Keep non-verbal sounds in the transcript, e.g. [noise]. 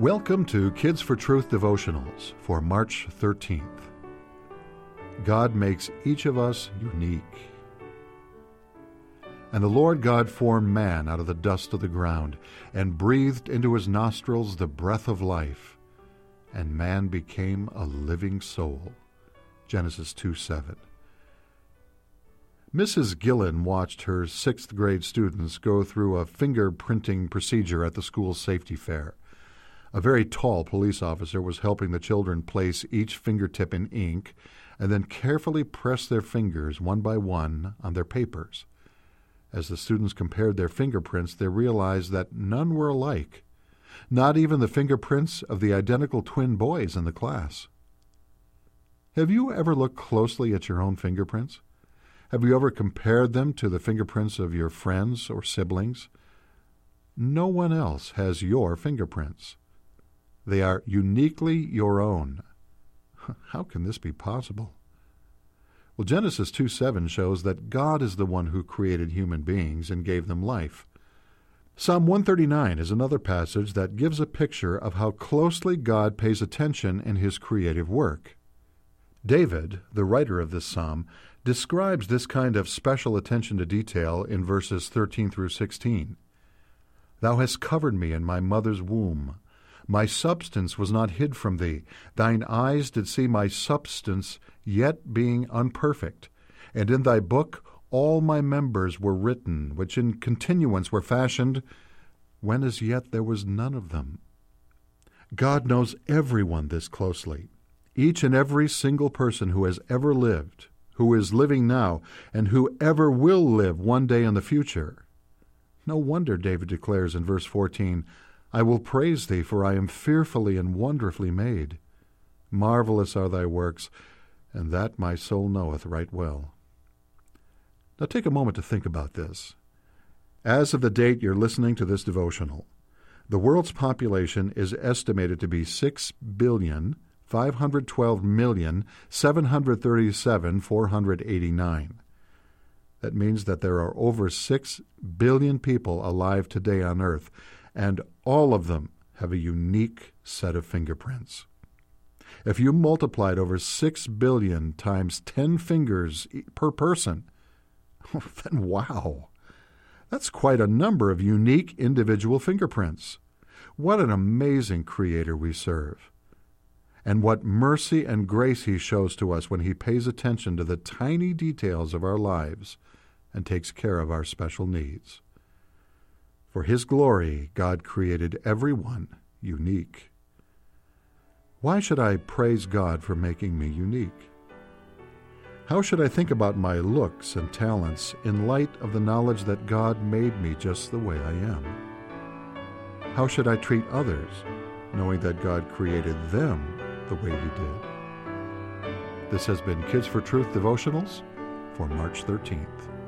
Welcome to Kids for Truth devotionals for March 13th. God makes each of us unique. And the Lord God formed man out of the dust of the ground, and breathed into his nostrils the breath of life, and man became a living soul. Genesis 2 7. Mrs. Gillen watched her sixth grade students go through a fingerprinting procedure at the school safety fair. A very tall police officer was helping the children place each fingertip in ink and then carefully press their fingers one by one on their papers. As the students compared their fingerprints, they realized that none were alike, not even the fingerprints of the identical twin boys in the class. Have you ever looked closely at your own fingerprints? Have you ever compared them to the fingerprints of your friends or siblings? No one else has your fingerprints. They are uniquely your own. [laughs] How can this be possible? Well, Genesis 2 7 shows that God is the one who created human beings and gave them life. Psalm 139 is another passage that gives a picture of how closely God pays attention in his creative work. David, the writer of this psalm, describes this kind of special attention to detail in verses 13 through 16. Thou hast covered me in my mother's womb. My substance was not hid from thee. Thine eyes did see my substance, yet being unperfect. And in thy book all my members were written, which in continuance were fashioned, when as yet there was none of them. God knows everyone this closely, each and every single person who has ever lived, who is living now, and who ever will live one day in the future. No wonder David declares in verse 14, I will praise thee, for I am fearfully and wonderfully made. Marvelous are thy works, and that my soul knoweth right well. Now take a moment to think about this. As of the date you're listening to this devotional, the world's population is estimated to be 6 billion 512 million 737 489. That means that there are over 6 billion people alive today on earth, and all of them have a unique set of fingerprints. If you multiplied over 6 billion times 10 fingers per person, [laughs] then wow, that's quite a number of unique individual fingerprints. What an amazing Creator we serve. And what mercy and grace He shows to us when He pays attention to the tiny details of our lives and takes care of our special needs. For His glory, God created everyone unique. Why should I praise God for making me unique? How should I think about my looks and talents in light of the knowledge that God made me just the way I am? How should I treat others, knowing that God created them the way He did? This has been Kids for Truth devotionals for March 13th.